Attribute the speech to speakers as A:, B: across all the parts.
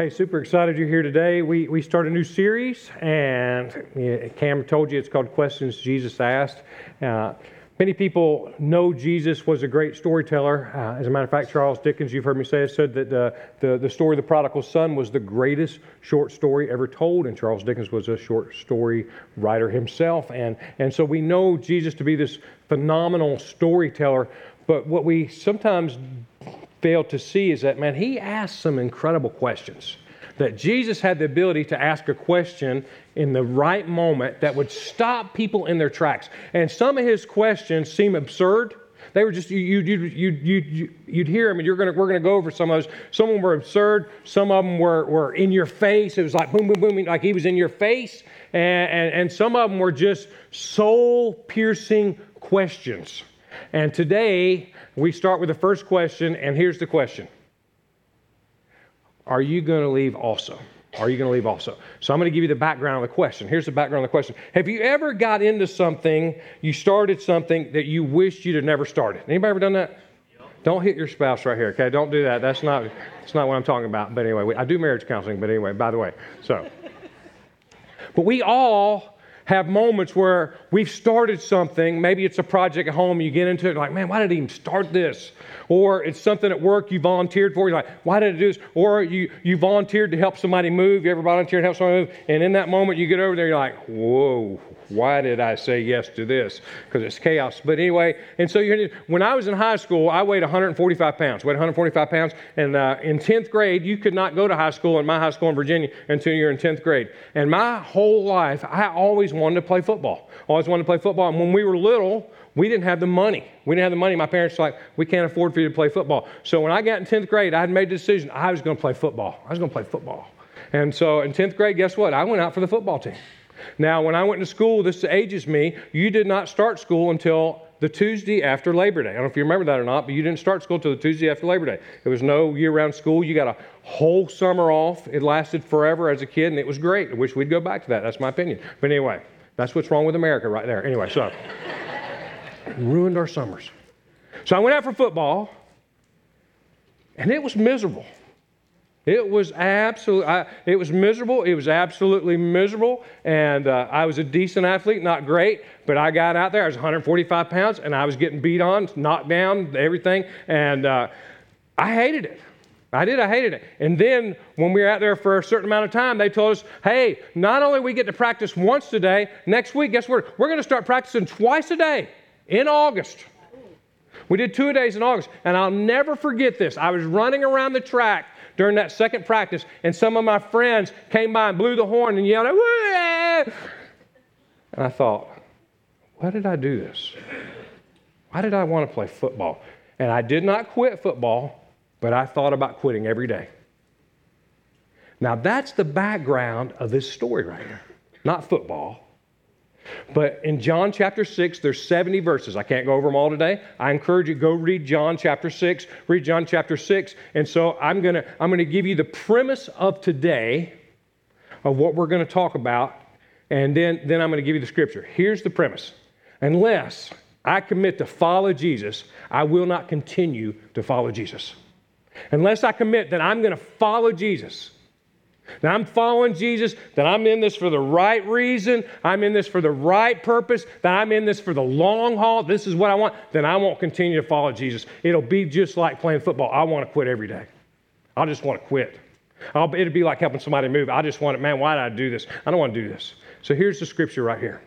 A: Hey, super excited you're here today. We, we start a new series, and Cam told you it's called Questions Jesus Asked. Uh, many people know Jesus was a great storyteller. Uh, as a matter of fact, Charles Dickens, you've heard me say, said that uh, the, the story of the prodigal son was the greatest short story ever told, and Charles Dickens was a short story writer himself. And, and so we know Jesus to be this phenomenal storyteller, but what we sometimes fail to see is that, man, he asked some incredible questions. That Jesus had the ability to ask a question in the right moment that would stop people in their tracks. And some of his questions seem absurd. They were just, you, you, you, you, you'd hear them, and you're gonna, we're going to go over some of those. Some of them were absurd, some of them were, were in your face. It was like boom, boom, boom, like he was in your face. And, and, and some of them were just soul piercing questions. And today, we start with the first question, and here's the question Are you going to leave also? Are you going to leave also? So I'm going to give you the background of the question. Here's the background of the question. Have you ever got into something, you started something that you wished you'd have never started? Anybody ever done that? Don't hit your spouse right here, okay? Don't do that. That's not, that's not what I'm talking about. But anyway, I do marriage counseling, but anyway, by the way. So, but we all have moments where we've started something. Maybe it's a project at home, you get into it, like, man, why did he even start this? Or it's something at work you volunteered for, you're like, why did I do this? Or you, you volunteered to help somebody move, you ever volunteered to help somebody move, and in that moment you get over there, you're like, whoa, why did I say yes to this? Because it's chaos. But anyway, and so you when I was in high school, I weighed 145 pounds. Weighed 145 pounds, and uh, in 10th grade, you could not go to high school in my high school in Virginia until you're in 10th grade. And my whole life, I always wanted to play football. Always wanted to play football. And when we were little, we didn't have the money. We didn't have the money. My parents were like, we can't afford for you to play football. So when I got in 10th grade, I had made the decision I was going to play football. I was going to play football. And so in 10th grade, guess what? I went out for the football team. Now, when I went to school, this ages me, you did not start school until the Tuesday after Labor Day. I don't know if you remember that or not, but you didn't start school until the Tuesday after Labor Day. There was no year round school. You got a whole summer off. It lasted forever as a kid, and it was great. I wish we'd go back to that. That's my opinion. But anyway, that's what's wrong with America right there. Anyway, so ruined our summers. So I went out for football, and it was miserable. It was absolutely, it was miserable. It was absolutely miserable. And uh, I was a decent athlete, not great, but I got out there. I was 145 pounds, and I was getting beat on, knocked down, everything. And uh, I hated it. I did. I hated it. And then when we were out there for a certain amount of time, they told us, hey, not only we get to practice once a day, next week, guess what? We're going to start practicing twice a day in August. We did two days in August. And I'll never forget this. I was running around the track during that second practice, and some of my friends came by and blew the horn and yelled, Wah! and I thought, why did I do this? Why did I want to play football? And I did not quit football, but I thought about quitting every day. Now, that's the background of this story right here. Not football, but in John chapter 6, there's 70 verses. I can't go over them all today. I encourage you go read John chapter 6. Read John chapter 6. And so I'm going to I'm going to give you the premise of today of what we're going to talk about and then then I'm going to give you the scripture. Here's the premise. Unless I commit to follow Jesus, I will not continue to follow Jesus. Unless I commit that I'm going to follow Jesus, that I'm following Jesus, that I'm in this for the right reason, I'm in this for the right purpose, that I'm in this for the long haul, this is what I want, then I won't continue to follow Jesus. It'll be just like playing football. I want to quit every day. I just want to quit. I'll, it'll be like helping somebody move. I just want it, man, why did I do this? I don't want to do this. So here's the scripture right here.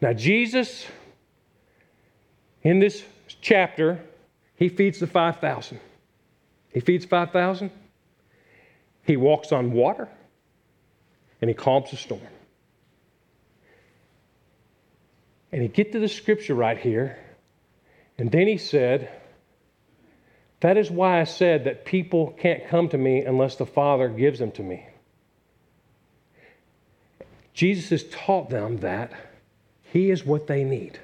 A: Now, Jesus, in this chapter, he feeds the 5,000. He feeds 5,000. He walks on water and he calms the storm. And he get to the scripture right here, and then he said, That is why I said that people can't come to me unless the Father gives them to me. Jesus has taught them that He is what they need,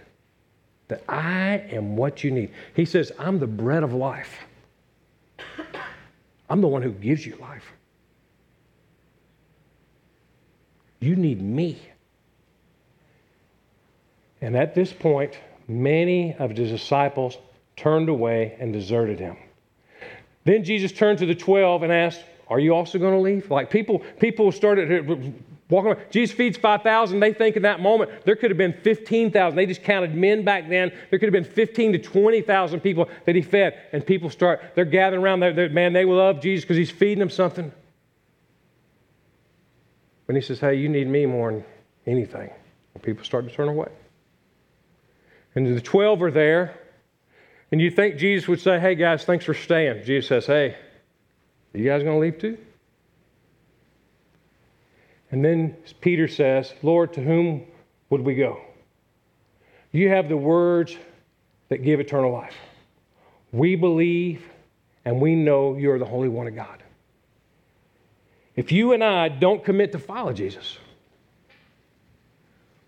A: that I am what you need. He says, I'm the bread of life, I'm the one who gives you life. You need me. And at this point, many of his disciples turned away and deserted him. Then Jesus turned to the 12 and asked, are you also going to leave? Like people, people started walking around. Jesus feeds 5,000. They think in that moment there could have been 15,000. They just counted men back then. There could have been 15 to 20,000 people that he fed. And people start, they're gathering around. They're, they're, man, they love Jesus because he's feeding them something. When he says, hey, you need me more than anything, and people start to turn away. And the 12 are there. And you think Jesus would say, hey, guys, thanks for staying. Jesus says, hey, you guys going to leave too? And then Peter says, Lord, to whom would we go? You have the words that give eternal life. We believe and we know you're the Holy One of God. If you and I don't commit to follow Jesus,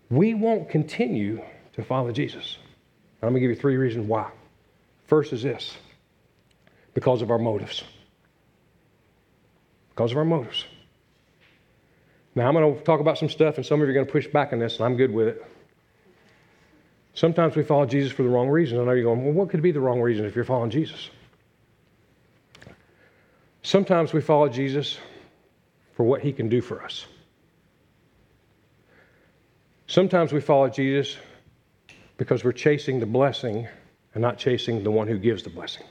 A: we won't continue to follow Jesus. I'm going to give you three reasons why. First is this because of our motives. Because of our motives. Now, I'm going to talk about some stuff, and some of you are going to push back on this, and I'm good with it. Sometimes we follow Jesus for the wrong reason. I know you're going, well, what could be the wrong reason if you're following Jesus? Sometimes we follow Jesus for what he can do for us. Sometimes we follow Jesus because we're chasing the blessing and not chasing the one who gives the blessing.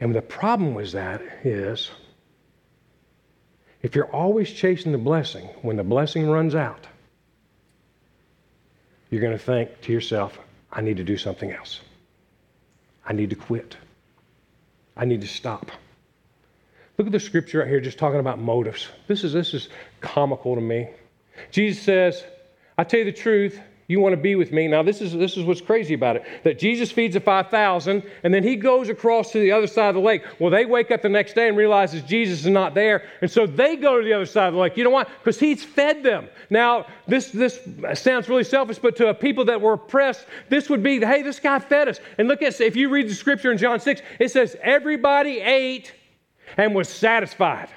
A: And the problem with that is if you're always chasing the blessing, when the blessing runs out, you're going to think to yourself, I need to do something else. I need to quit. I need to stop. Look at the scripture right here, just talking about motives. This is, this is comical to me. Jesus says, I tell you the truth, you want to be with me. Now, this is, this is what's crazy about it that Jesus feeds the 5,000 and then he goes across to the other side of the lake. Well, they wake up the next day and realizes Jesus is not there. And so they go to the other side of the lake. You know why? Because he's fed them. Now, this, this sounds really selfish, but to a people that were oppressed, this would be hey, this guy fed us. And look at, if you read the scripture in John 6, it says, everybody ate and was satisfied.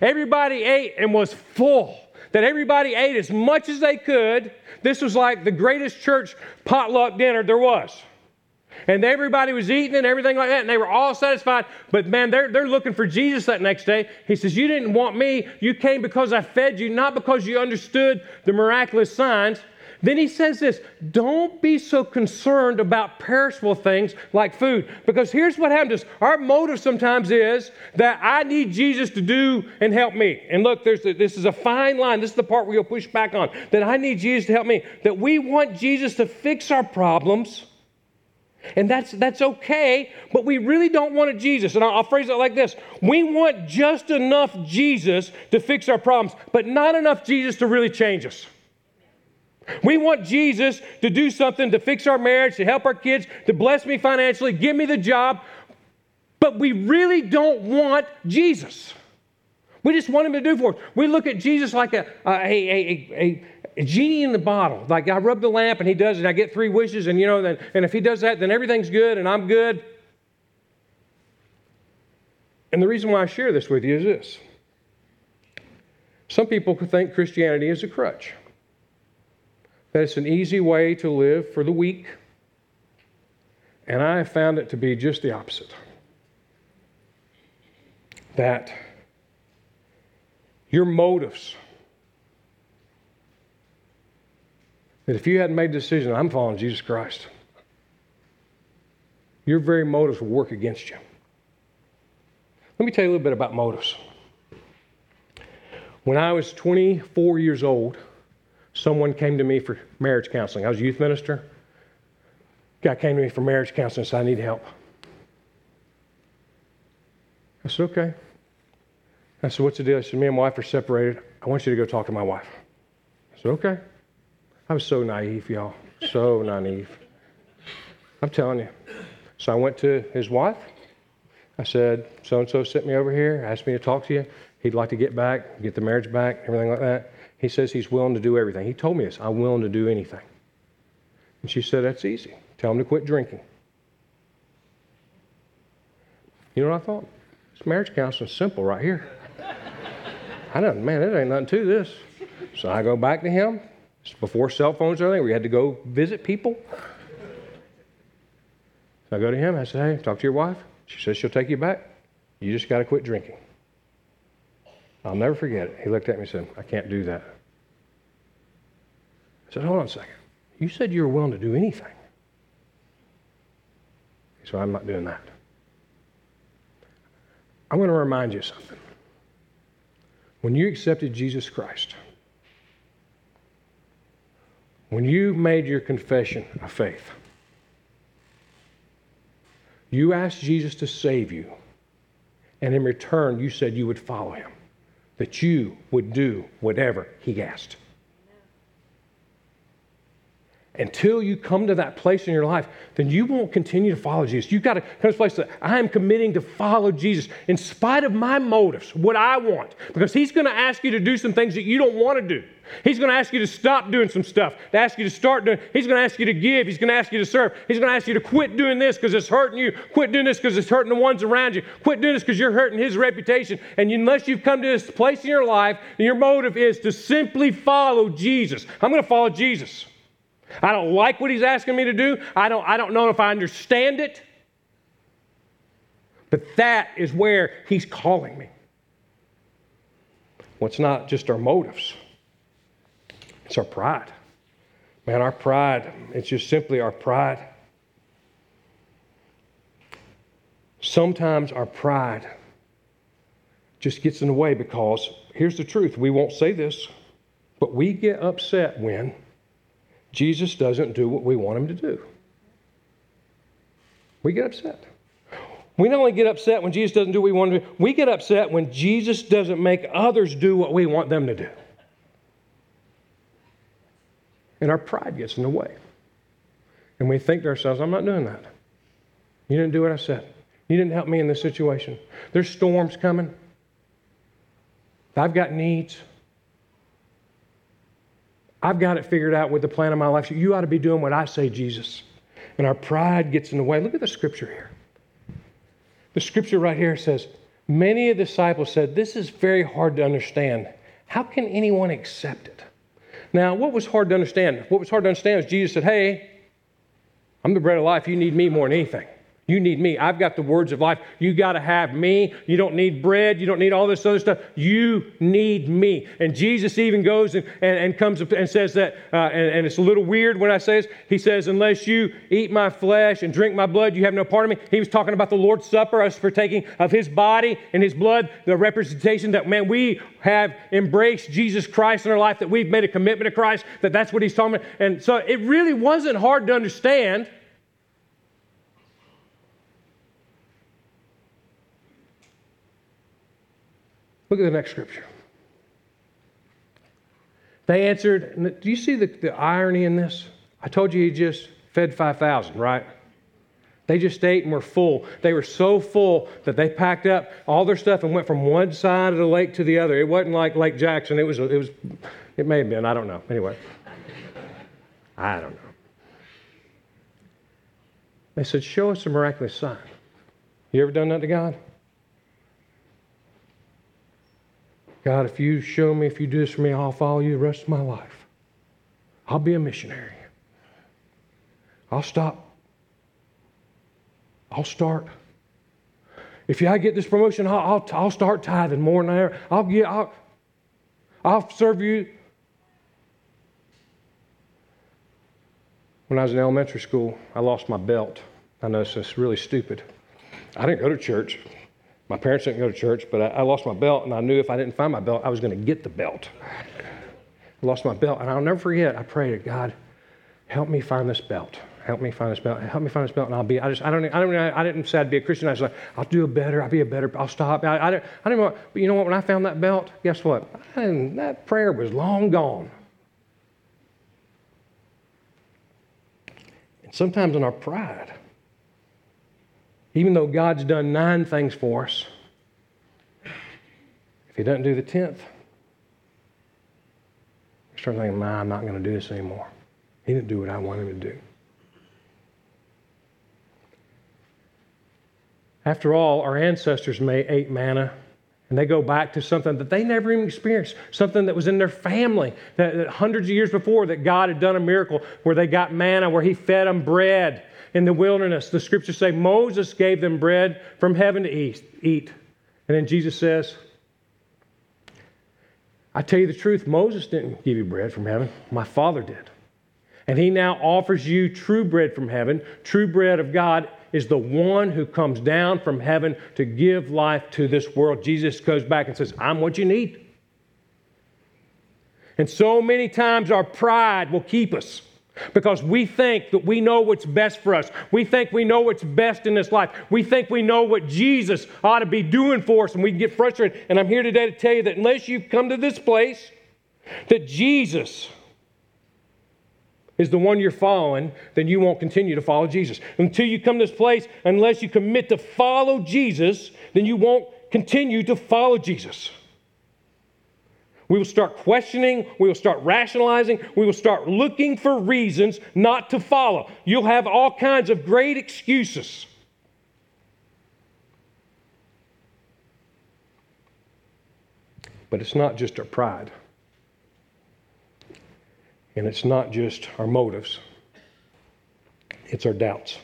A: Everybody ate and was full that everybody ate as much as they could. This was like the greatest church potluck dinner there was. And everybody was eating and everything like that, and they were all satisfied. But man, they're, they're looking for Jesus that next day. He says, You didn't want me. You came because I fed you, not because you understood the miraculous signs. Then he says this don't be so concerned about perishable things like food. Because here's what happens our motive sometimes is that I need Jesus to do and help me. And look, there's this is a fine line. This is the part where you'll push back on that I need Jesus to help me. That we want Jesus to fix our problems. And that's, that's okay, but we really don't want a Jesus. And I'll, I'll phrase it like this We want just enough Jesus to fix our problems, but not enough Jesus to really change us. We want Jesus to do something to fix our marriage, to help our kids, to bless me financially, give me the job, but we really don't want Jesus. We just want him to do for us. We look at Jesus like a, a, a, a, genie in the bottle. Like I rub the lamp and he does it, I get three wishes, and you know, and if he does that, then everything's good and I'm good. And the reason why I share this with you is this. Some people think Christianity is a crutch that it's an easy way to live for the weak. And I have found it to be just the opposite. That your motives, that if you hadn't made the decision, I'm following Jesus Christ, your very motives will work against you. Let me tell you a little bit about motives. When I was 24 years old, someone came to me for marriage counseling. I was a youth minister. Guy came to me for marriage counseling and said, I need help. I said, okay. I said, what's the deal? I said, me and my wife are separated. I want you to go talk to my wife. I said, okay. I was so naive, y'all. So naive. I'm telling you. So I went to his wife. I said, so and so sent me over here, asked me to talk to you. He'd like to get back, get the marriage back, everything like that. He says he's willing to do everything. He told me this I'm willing to do anything. And she said, That's easy. Tell him to quit drinking. You know what I thought? This marriage counseling is simple right here. I know, man, it ain't nothing to this. So I go back to him. It's before cell phones or anything. We had to go visit people. So I go to him. I say, Hey, talk to your wife. She says she'll take you back. You just got to quit drinking. I'll never forget it. He looked at me and said, I can't do that. I said, Hold on a second. You said you were willing to do anything. He said, I'm not doing that. I'm going to remind you something. When you accepted Jesus Christ, when you made your confession of faith, you asked Jesus to save you, and in return, you said you would follow him, that you would do whatever he asked until you come to that place in your life, then you won't continue to follow Jesus. You've got to come to this place that I am committing to follow Jesus in spite of my motives, what I want. Because He's going to ask you to do some things that you don't want to do. He's going to ask you to stop doing some stuff, to ask you to start doing. He's going to ask you to give. He's going to ask you to serve. He's going to ask you to quit doing this because it's hurting you. Quit doing this because it's hurting the ones around you. Quit doing this because you're hurting His reputation. And unless you've come to this place in your life, your motive is to simply follow Jesus. I'm going to follow Jesus. I don't like what he's asking me to do. I don't, I don't know if I understand it. But that is where he's calling me. Well, it's not just our motives, it's our pride. Man, our pride, it's just simply our pride. Sometimes our pride just gets in the way because here's the truth we won't say this, but we get upset when Jesus doesn't do what we want him to do. We get upset. We not only get upset when Jesus doesn't do what we want to do, we get upset when Jesus doesn't make others do what we want them to do. And our pride gets in the way. And we think to ourselves, I'm not doing that. You didn't do what I said. You didn't help me in this situation. There's storms coming. I've got needs. I've got it figured out with the plan of my life. You ought to be doing what I say, Jesus. And our pride gets in the way. Look at the scripture here. The scripture right here says, Many of the disciples said, This is very hard to understand. How can anyone accept it? Now, what was hard to understand? What was hard to understand is Jesus said, Hey, I'm the bread of life. You need me more than anything. You need me. I've got the words of life. You got to have me. You don't need bread. You don't need all this other stuff. You need me. And Jesus even goes and, and, and comes and says that, uh, and, and, it's a little weird when I say this. He says, Unless you eat my flesh and drink my blood, you have no part of me. He was talking about the Lord's Supper, us partaking of his body and his blood, the representation that, man, we have embraced Jesus Christ in our life, that we've made a commitment to Christ, that that's what he's talking about. And so it really wasn't hard to understand Look at the next scripture. They answered, do you see the, the irony in this? I told you he just fed 5,000, right? They just ate and were full. They were so full that they packed up all their stuff and went from one side of the lake to the other. It wasn't like Lake Jackson. It was, it was, it may have been. I don't know. Anyway, I don't know. They said, Show us a miraculous sign. You ever done that to God? God, if you show me, if you do this for me, I'll follow you the rest of my life. I'll be a missionary. I'll stop. I'll start. If I get this promotion, I'll, I'll, I'll start tithing more than I ever. I'll get. I'll, I'll serve you. When I was in elementary school, I lost my belt. I know it's really stupid. I didn't go to church. My parents didn't go to church, but I, I lost my belt, and I knew if I didn't find my belt, I was going to get the belt. I lost my belt, and I'll never forget. I prayed to God, help me find this belt. Help me find this belt. Help me find this belt, and I'll be. I just. I don't. I don't. I didn't say I'd be a Christian. I was like, I'll do a better. I'll be a better. I'll stop. I, I, I didn't. Want, but you know what? When I found that belt, guess what? that prayer was long gone. And sometimes in our pride, even though God's done nine things for us, if He doesn't do the tenth, we start thinking, nah, I'm not going to do this anymore. He didn't do what I wanted him to do. After all, our ancestors may ate manna And they go back to something that they never even experienced, something that was in their family, that, that, hundreds of years before that God had done a miracle where they got manna, where He fed them bread in the wilderness. The scriptures say Moses gave them bread from heaven to eat. And then Jesus says, I tell you the truth, Moses didn't give you bread from heaven, my Father did. And He now offers you true bread from heaven, true bread of God is the one who comes down from heaven to give life to this world. Jesus goes back and says, I'm what you need. And so many times our pride will keep us because we think that we know what's best for us. We think we know what's best in this life. We think we know what Jesus ought to be doing for us, and we get frustrated. And I'm here today to tell you that unless you've come to this place, that Jesus is the one you're following, then you won't continue to follow Jesus. Until you come to this place, unless you commit to follow Jesus, then you won't continue to follow Jesus. We will start questioning, we will start rationalizing, we will start looking for reasons not to follow. You'll have all kinds of great excuses. But it's not just our pride. And it's not just our motives, it's our doubts.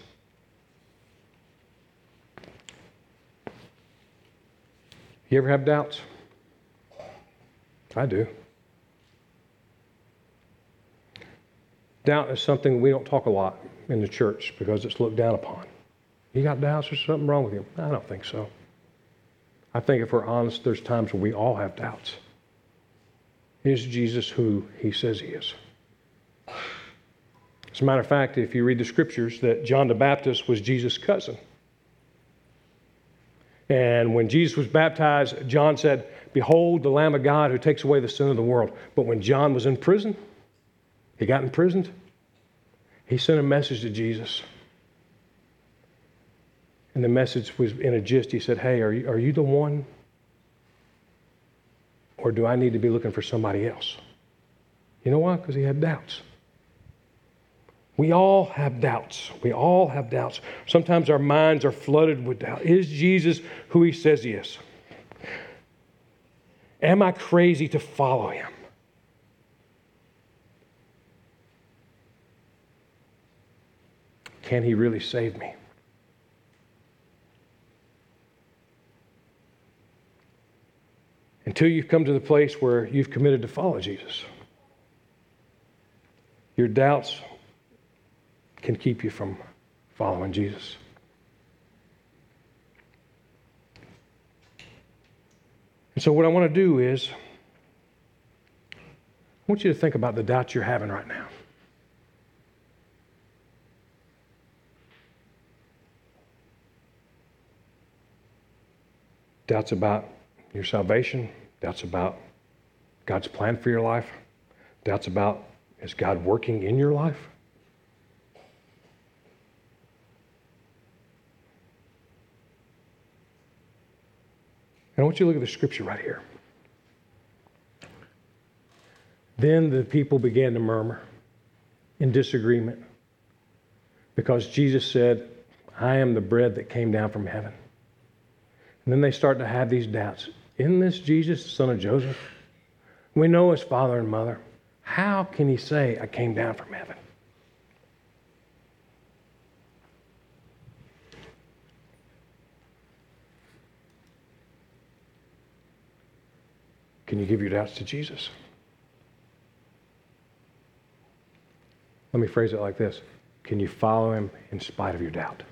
A: You ever have doubts? I do. Doubt is something we don't talk a lot in the church because it's looked down upon. You got doubts? There's something wrong with you? I don't think so. I think if we're honest, there's times when we all have doubts. Is Jesus who he says he is? As a matter of fact, if you read the scriptures, that John the Baptist was Jesus' cousin. And when Jesus was baptized, John said, Behold the Lamb of God who takes away the sin of the world. But when John was in prison, he got imprisoned, he sent a message to Jesus. And the message was in a gist. He said, Hey, are you, are you the one? Or do I need to be looking for somebody else? You know why? Because he had doubts. We all have doubts. We all have doubts. Sometimes our minds are flooded with doubt. Is Jesus who he says he is? Am I crazy to follow him? Can he really save me? Until you've come to the place where you've committed to follow Jesus, your doubts can keep you from following Jesus. And so, what I want to do is, I want you to think about the doubts you're having right now. Doubts about your salvation, doubts about God's plan for your life, doubts about is God working in your life? I want you to look at the scripture right here. Then the people began to murmur in disagreement because Jesus said, I am the bread that came down from heaven. And then they start to have these doubts. Isn't this Jesus, the son of Joseph? We know his father and mother. How can he say, I came down from heaven? Can you give your doubts to Jesus? Let me phrase it like this Can you follow him in spite of your doubt?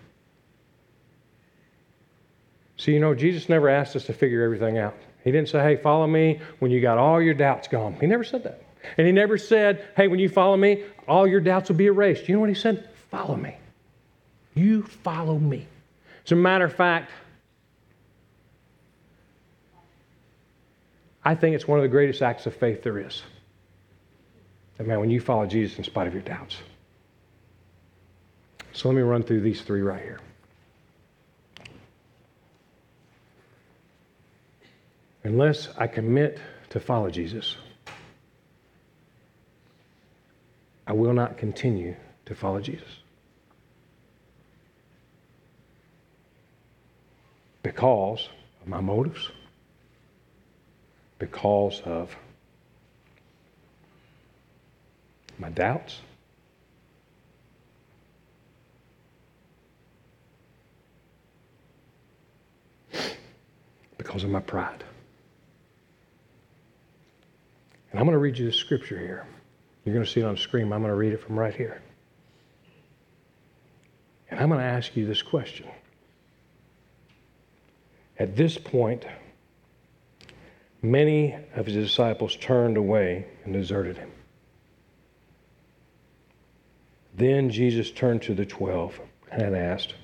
A: See, you know, Jesus never asked us to figure everything out. He didn't say, hey, follow me when you got all your doubts gone. He never said that. And he never said, hey, when you follow me, all your doubts will be erased. You know what he said? Follow me. You follow me. As a matter of fact, I think it's one of the greatest acts of faith there is. That man, when you follow Jesus in spite of your doubts. So let me run through these three right here. Unless I commit to follow Jesus, I will not continue to follow Jesus. Because of my motives, because of my doubts. Because of my pride. And I'm going to read you the scripture here. You're going to see it on the screen. I'm going to read it from right here. And I'm going to ask you this question. At this point, many of his disciples turned away and deserted him. Then Jesus turned to the twelve and asked,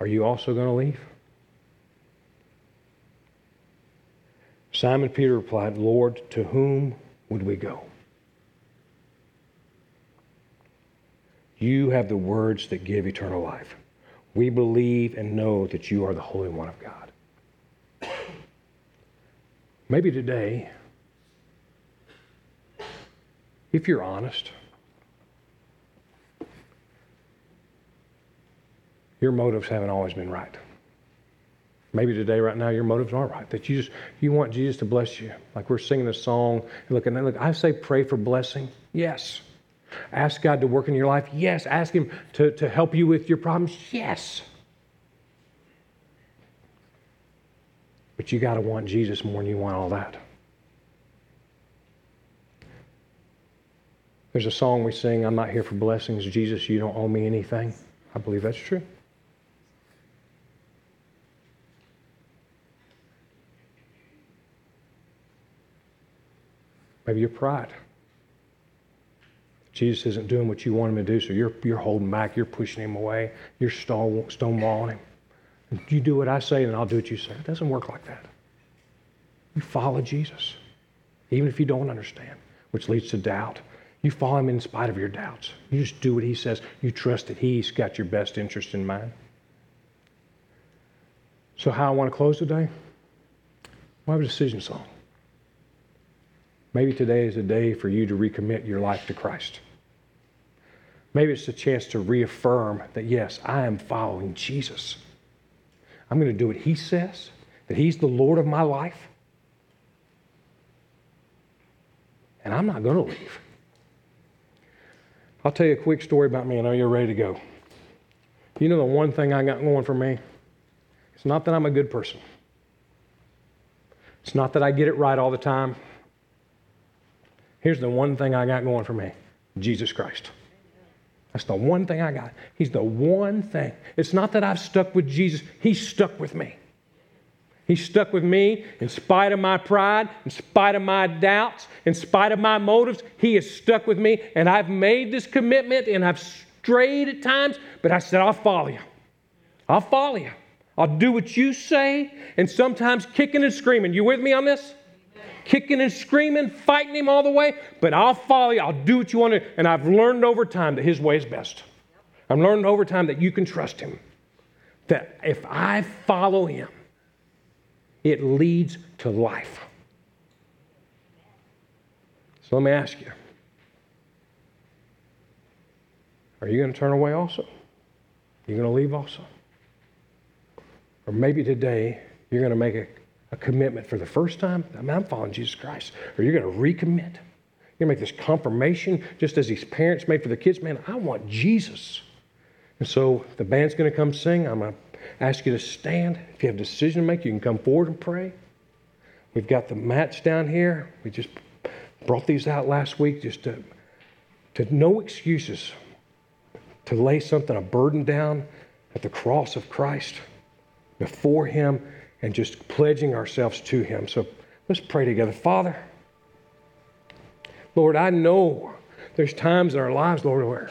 A: Are you also going to leave? Simon Peter replied, Lord, to whom would we go? You have the words that give eternal life. We believe and know that you are the Holy One of God. Maybe today, if you're honest, your motives haven't always been right. Maybe today, right now, your motives are right. That you just you want Jesus to bless you. Like we're singing a song. Look, and look, I say pray for blessing. Yes. Ask God to work in your life. Yes. Ask Him to, to help you with your problems. Yes. But you got to want Jesus more than you want all that. There's a song we sing, I'm not here for blessings. Jesus, you don't owe me anything. I believe that's true. Maybe your pride. Jesus isn't doing what you want him to do, so you're, you're holding back, you're pushing him away, you're stonewalling him. You do what I say, and I'll do what you say. It doesn't work like that. You follow Jesus, even if you don't understand, which leads to doubt. You follow him in spite of your doubts. You just do what he says. You trust that he's got your best interest in mind. So, how I want to close today? I have a decision song. Maybe today is a day for you to recommit your life to Christ. Maybe it's a chance to reaffirm that, yes, I am following Jesus. I'm going to do what He says, that He's the Lord of my life. And I'm not going to leave. I'll tell you a quick story about me. I know you're ready to go. You know the one thing I got going for me? It's not that I'm a good person. It's not that I get it right all the time. Here's the one thing I got going for me Jesus Christ. That's the one thing I got. He's the one thing. It's not that I've stuck with Jesus, He's stuck with me. He's stuck with me in spite of my pride, in spite of my doubts, in spite of my motives. He is stuck with me, and I've made this commitment and I've strayed at times, but I said, I'll follow you. I'll follow you. I'll do what you say, and sometimes kicking and screaming. You with me on this? Kicking and screaming, fighting him all the way, but I'll follow you. I'll do what you want to. And I've learned over time that his way is best. I've learned over time that you can trust him. That if I follow him, it leads to life. So let me ask you Are you going to turn away also? Are you going to leave also? Or maybe today you're going to make a a commitment for the first time, I mean, I'm following Jesus Christ. Or you're going to recommit. You're going to make this confirmation, just as these parents made for the kids. Man, I want Jesus. And so the band's going to come sing. I'm going to ask you to stand. If you have a decision to make, you can come forward and pray. We've got the mats down here. We just brought these out last week just to, to no excuses, to lay something, a burden down at the cross of Christ before Him and just pledging ourselves to Him. So let's pray together. Father, Lord, I know there's times in our lives, Lord, where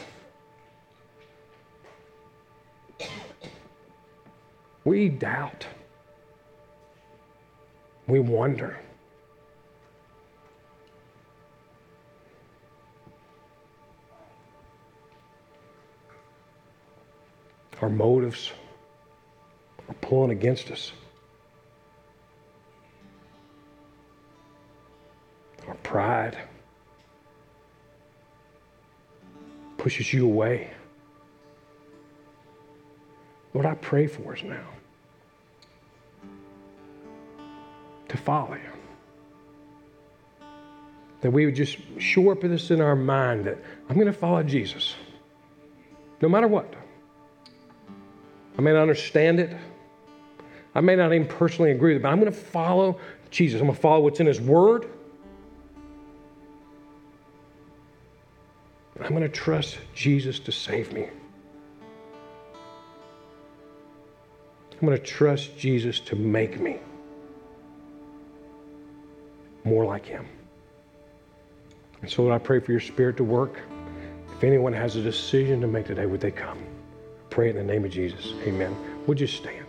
A: we doubt, we wonder. Our motives are pulling against us. Our pride pushes you away. Lord, I pray for us now to follow you. That we would just shore up this in our mind that I'm going to follow Jesus no matter what. I may not understand it. I may not even personally agree with it, but I'm going to follow Jesus. I'm going to follow what's in His Word. I'm going to trust Jesus to save me. I'm going to trust Jesus to make me more like Him. And so, Lord, I pray for your Spirit to work. If anyone has a decision to make today, would they come? Pray in the name of Jesus. Amen. Would you stand?